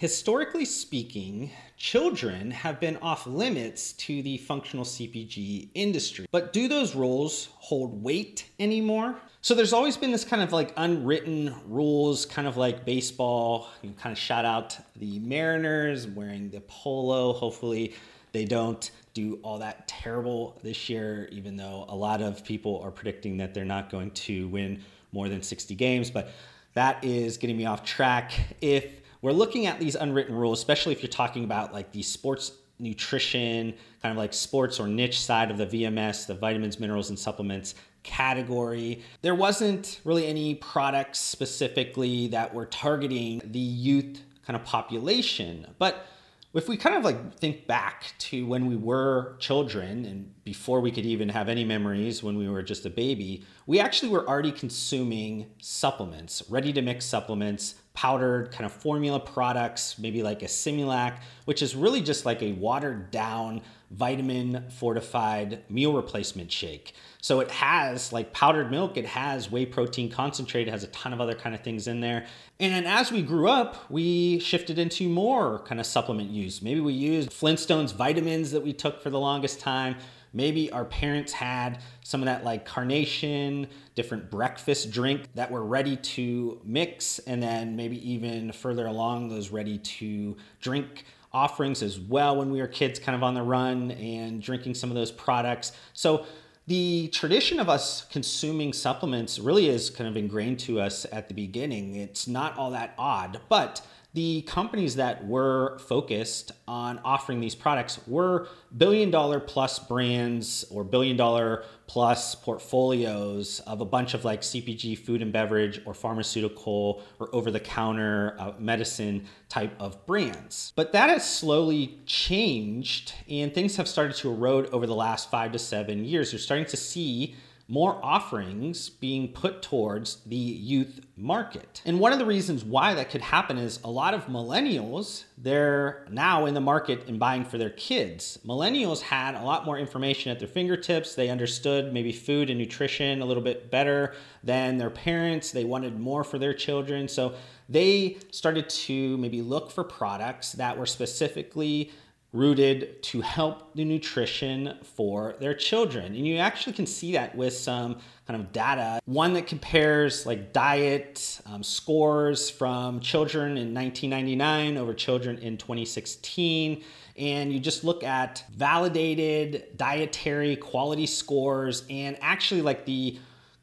Historically speaking, children have been off limits to the functional CPG industry. But do those rules hold weight anymore? So there's always been this kind of like unwritten rules, kind of like baseball. You kind of shout out the Mariners wearing the polo. Hopefully, they don't do all that terrible this year, even though a lot of people are predicting that they're not going to win more than 60 games. But that is getting me off track. If we're looking at these unwritten rules, especially if you're talking about like the sports nutrition, kind of like sports or niche side of the VMS, the vitamins, minerals, and supplements category. There wasn't really any products specifically that were targeting the youth kind of population. But if we kind of like think back to when we were children and before we could even have any memories when we were just a baby, we actually were already consuming supplements, ready to mix supplements, powdered kind of formula products, maybe like a Similac, which is really just like a watered down vitamin fortified meal replacement shake. So it has like powdered milk, it has whey protein concentrate, it has a ton of other kind of things in there. And then as we grew up, we shifted into more kind of supplement use. Maybe we used Flintstones vitamins that we took for the longest time. Maybe our parents had some of that like carnation, different breakfast drink that were ready to mix, and then maybe even further along, those ready to drink offerings as well when we were kids, kind of on the run and drinking some of those products. So the tradition of us consuming supplements really is kind of ingrained to us at the beginning. It's not all that odd, but the companies that were focused on offering these products were billion dollar plus brands or billion dollar plus portfolios of a bunch of like CPG, food and beverage, or pharmaceutical or over the counter uh, medicine type of brands. But that has slowly changed and things have started to erode over the last five to seven years. You're starting to see more offerings being put towards the youth market. And one of the reasons why that could happen is a lot of millennials, they're now in the market and buying for their kids. Millennials had a lot more information at their fingertips. They understood maybe food and nutrition a little bit better than their parents. They wanted more for their children. So they started to maybe look for products that were specifically rooted to help the nutrition for their children. And you actually can see that with some kind of data. One that compares like diet um, scores from children in 1999 over children in 2016. And you just look at validated dietary quality scores and actually like the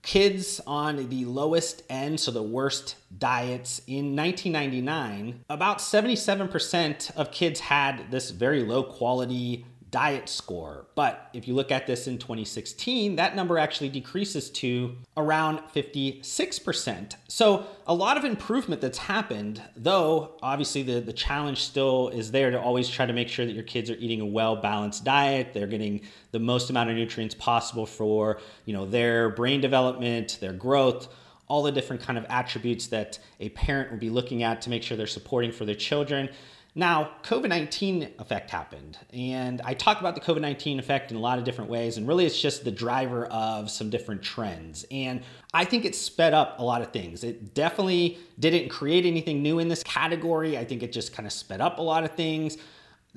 kids on the lowest end, so the worst diets, in 1999, about 77% of kids had this very low quality diet score. But if you look at this in 2016, that number actually decreases to around 56%. So a lot of improvement that's happened, though obviously the, the challenge still is there to always try to make sure that your kids are eating a well-balanced diet. They're getting the most amount of nutrients possible for, you know, their brain development, their growth, all the different kind of attributes that a parent would be looking at to make sure they're supporting for their children. Now, COVID 19 effect happened, and I talk about the COVID 19 effect in a lot of different ways, and really it's just the driver of some different trends. And I think it sped up a lot of things. It definitely didn't create anything new in this category. I think it just kind of sped up a lot of things.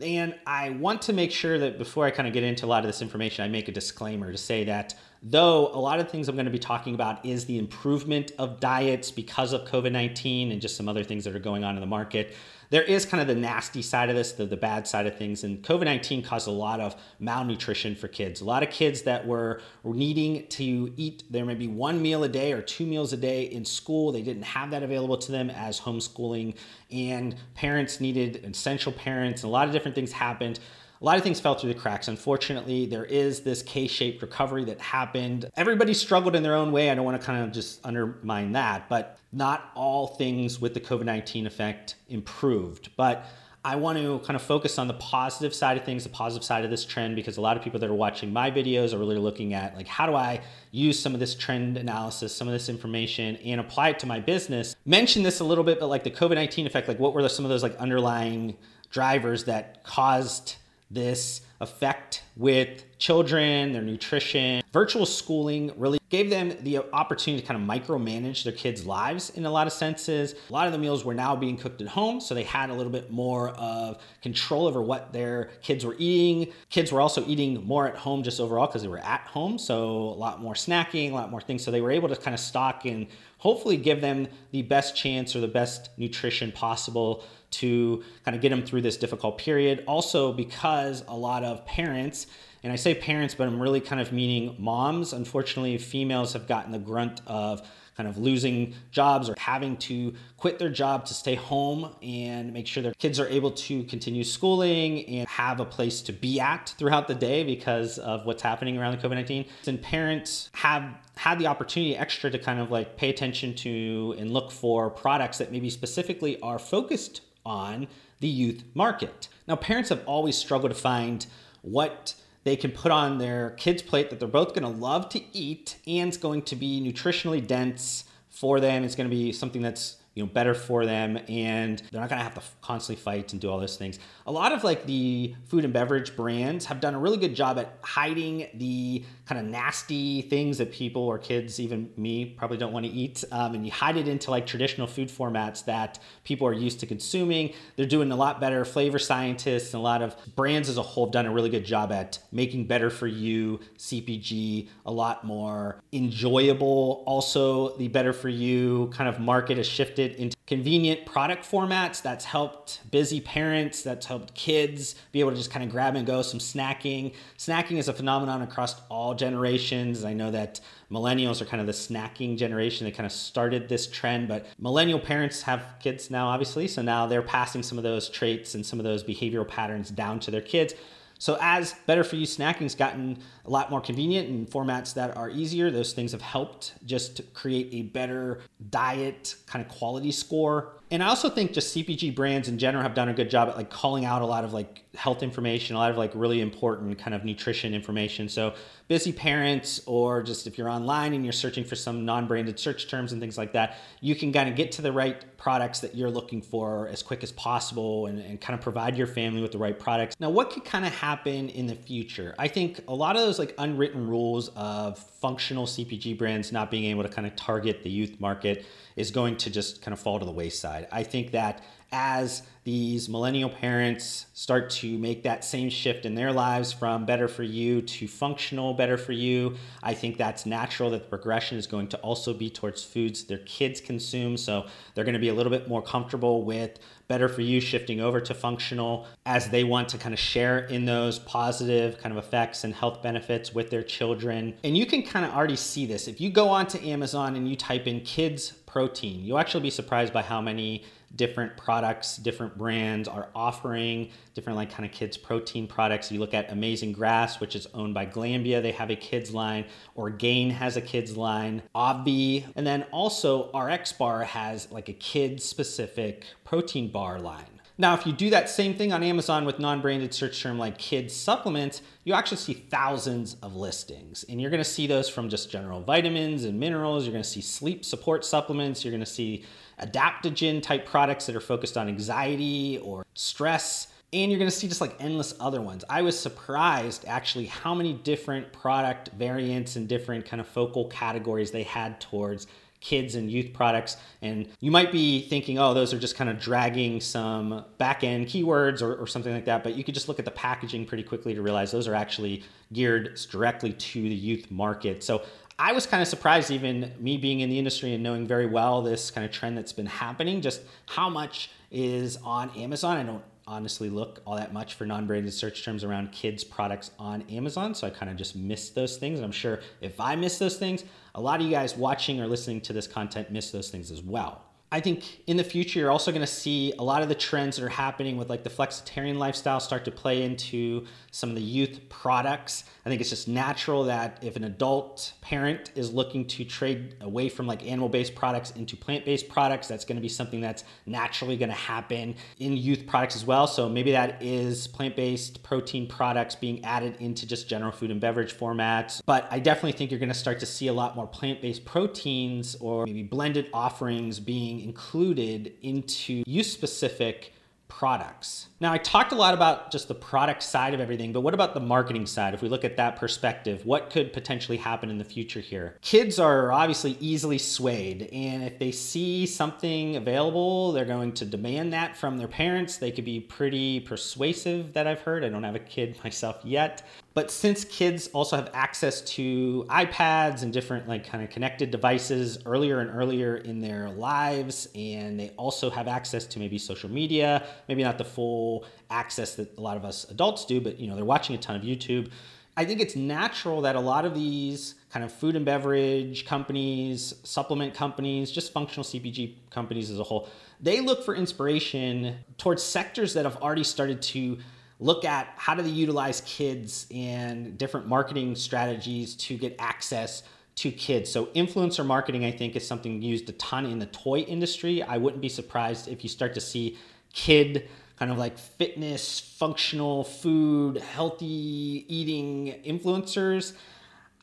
And I want to make sure that before I kind of get into a lot of this information, I make a disclaimer to say that though a lot of things I'm going to be talking about is the improvement of diets because of COVID 19 and just some other things that are going on in the market there is kind of the nasty side of this, the, the bad side of things. And COVID 19 caused a lot of malnutrition for kids. A lot of kids that were needing to eat there may be one meal a day or two meals a day in school. They didn't have that available to them as homeschooling, and parents needed essential parents, and a lot of different things happened a lot of things fell through the cracks. Unfortunately, there is this K shaped recovery that happened. Everybody struggled in their own way. I don't want to kind of just undermine that, but not all things with the COVID 19 effect improved. But I want to kind of focus on the positive side of things, the positive side of this trend, because a lot of people that are watching my videos are really looking at like, how do I use some of this trend analysis, some of this information, and apply it to my business? Mention this a little bit, but like the COVID 19 effect, like what were some of those like underlying drivers that caused this effect with children, their nutrition. Virtual schooling really gave them the opportunity to kind of micromanage their kids' lives in a lot of senses. A lot of the meals were now being cooked at home, so they had a little bit more of control over what their kids were eating. Kids were also eating more at home just overall because they were at home, so a lot more snacking, a lot more things. So they were able to kind of stock and hopefully give them the best chance or the best nutrition possible to kind of get them through this difficult period. Also, because a lot of parents, and I say parents, but I'm really kind of meaning moms, unfortunately, females have gotten the grunt of kind of losing jobs or having to quit their job to stay home and make sure their kids are able to continue schooling and have a place to be at throughout the day because of what's happening around the COVID 19. And parents have had the opportunity extra to kind of like pay attention to and look for products that maybe specifically are focused on the youth market. Now, parents have always struggled to find what they can put on their kids' plate that they're both going to love to eat and it's going to be nutritionally dense for them. It's going to be something that's you know better for them and they're not going to have to constantly fight and do all those things a lot of like the food and beverage brands have done a really good job at hiding the kind of nasty things that people or kids even me probably don't want to eat um, and you hide it into like traditional food formats that people are used to consuming they're doing a lot better flavor scientists and a lot of brands as a whole have done a really good job at making better for you cpg a lot more enjoyable also the better for you kind of market has shifted into convenient product formats. That's helped busy parents, that's helped kids be able to just kind of grab and go some snacking. Snacking is a phenomenon across all generations. I know that millennials are kind of the snacking generation that kind of started this trend, but millennial parents have kids now, obviously. So now they're passing some of those traits and some of those behavioral patterns down to their kids. So as better for you snacking's gotten a lot more convenient and formats that are easier, those things have helped just create a better diet kind of quality score. And I also think just CPG brands in general have done a good job at like calling out a lot of like health information, a lot of like really important kind of nutrition information. So busy parents or just if you're online and you're searching for some non-branded search terms and things like that, you can kind of get to the right products that you're looking for as quick as possible and, and kind of provide your family with the right products. Now, what could kind of happen in the future? I think a lot of those like unwritten rules of functional CPG brands not being able to kind of target the youth market is going to just kind of fall to the wayside. I think that as these millennial parents start to make that same shift in their lives from better for you to functional better for you, I think that's natural that the progression is going to also be towards foods their kids consume. So they're going to be a little bit more comfortable with better for you shifting over to functional as they want to kind of share in those positive kind of effects and health benefits with their children. And you can kind of already see this. If you go onto Amazon and you type in kids protein, you'll actually be surprised by how many different products, different brands are offering different like kind of kids protein products. You look at Amazing Grass, which is owned by Glanbia, they have a kids line. Orgain has a kids line. Obvi, and then also RX Bar has like a kids specific protein bar line. Now, if you do that same thing on Amazon with non branded search term like kids supplements, you actually see thousands of listings. And you're gonna see those from just general vitamins and minerals. You're gonna see sleep support supplements. You're gonna see adaptogen type products that are focused on anxiety or stress. And you're gonna see just like endless other ones. I was surprised actually how many different product variants and different kind of focal categories they had towards kids and youth products. And you might be thinking, oh, those are just kind of dragging some back end keywords or, or, something like that. But you could just look at the packaging pretty quickly to realize those are actually geared directly to the youth market. So I was kind of surprised, even me being in the industry and knowing very well this kind of trend that's been happening, just how much is on Amazon. I don't honestly look all that much for non-branded search terms around kids products on Amazon. So I kind of just missed those things. And I'm sure if I miss those things, a lot of you guys watching or listening to this content miss those things as well. I think in the future, you're also going to see a lot of the trends that are happening with like the flexitarian lifestyle start to play into some of the youth products. I think it's just natural that if an adult parent is looking to trade away from like animal based products into plant based products, that's going to be something that's naturally going to happen in youth products as well. So maybe that is plant based protein products being added into just general food and beverage formats. But I definitely think you're going to start to see a lot more plant based proteins or maybe blended offerings being included into use specific products. Now, I talked a lot about just the product side of everything, but what about the marketing side? If we look at that perspective, what could potentially happen in the future here? Kids are obviously easily swayed, and if they see something available, they're going to demand that from their parents. They could be pretty persuasive, that I've heard. I don't have a kid myself yet. But since kids also have access to iPads and different, like, kind of connected devices earlier and earlier in their lives, and they also have access to maybe social media, maybe not the full access that a lot of us adults do, but you know, they're watching a ton of YouTube. I think it's natural that a lot of these kind of food and beverage companies, supplement companies, just functional CPG companies as a whole, they look for inspiration towards sectors that have already started to look at how do they utilize kids and different marketing strategies to get access to kids. So influencer marketing I think is something used a ton in the toy industry. I wouldn't be surprised if you start to see kid kind of like fitness, functional food, healthy eating influencers.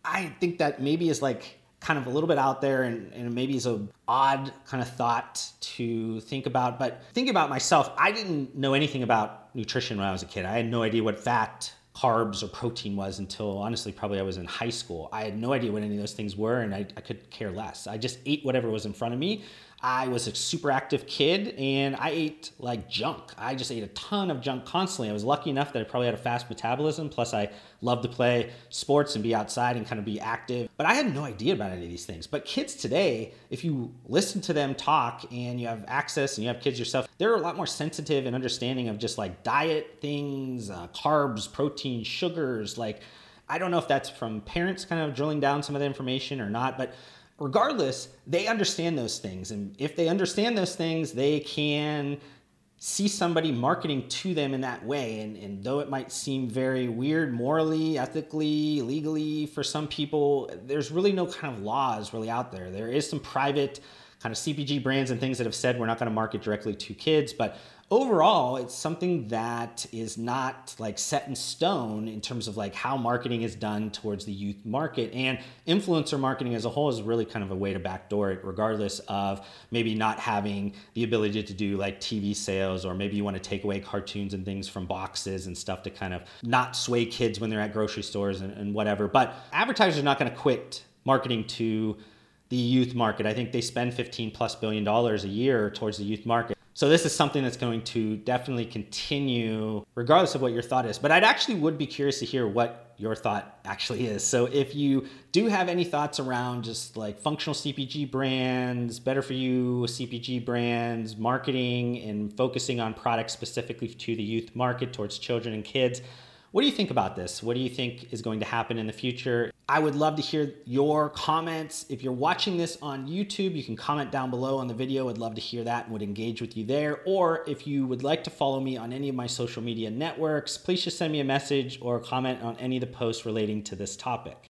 I think that maybe is like kind of a little bit out there and, and maybe is a odd kind of thought to think about. But think about myself, I didn't know anything about nutrition when I was a kid. I had no idea what fat, carbs, or protein was until honestly, probably I was in high school. I had no idea what any of those things were and I, I could care less. I just ate whatever was in front of me. I was a super active kid and I ate like junk. I just ate a ton of junk constantly. I was lucky enough that I probably had a fast metabolism. Plus, I loved to play sports and be outside and kind of be active. But I had no idea about any of these things. But kids today, if you listen to them talk and you have access and you have kids yourself, they're a lot more sensitive and understanding of just like diet things, uh, carbs, protein, sugars. Like, I don't know if that's from parents kind of drilling down some of the information or not, but regardless, they understand those things. And if they understand those things, they can see somebody marketing to them in that way. And, and though it might seem very weird morally, ethically, legally for some people, there's really no kind of laws really out there. There is some private kind of CPG brands and things that have said we're not going to market directly to kids, but overall it's something that is not like set in stone in terms of like how marketing is done towards the youth market and influencer marketing as a whole is really kind of a way to backdoor it regardless of maybe not having the ability to do like tv sales or maybe you want to take away cartoons and things from boxes and stuff to kind of not sway kids when they're at grocery stores and, and whatever but advertisers are not going to quit marketing to the youth market. I think they spend 15 plus billion dollars a year towards the youth market. So this is something that's going to definitely continue regardless of what your thought is. But I'd actually would be curious to hear what your thought actually is. So if you do have any thoughts around just like functional CPG brands, better for you CPG brands, marketing and focusing on products specifically to the youth market towards children and kids, what do you think about this? What do you think is going to happen in the future? I would love to hear your comments. If you're watching this on YouTube, you can comment down below on the video. I'd love to hear that and would engage with you there. Or if you would like to follow me on any of my social media networks, please just send me a message or comment on any of the posts relating to this topic.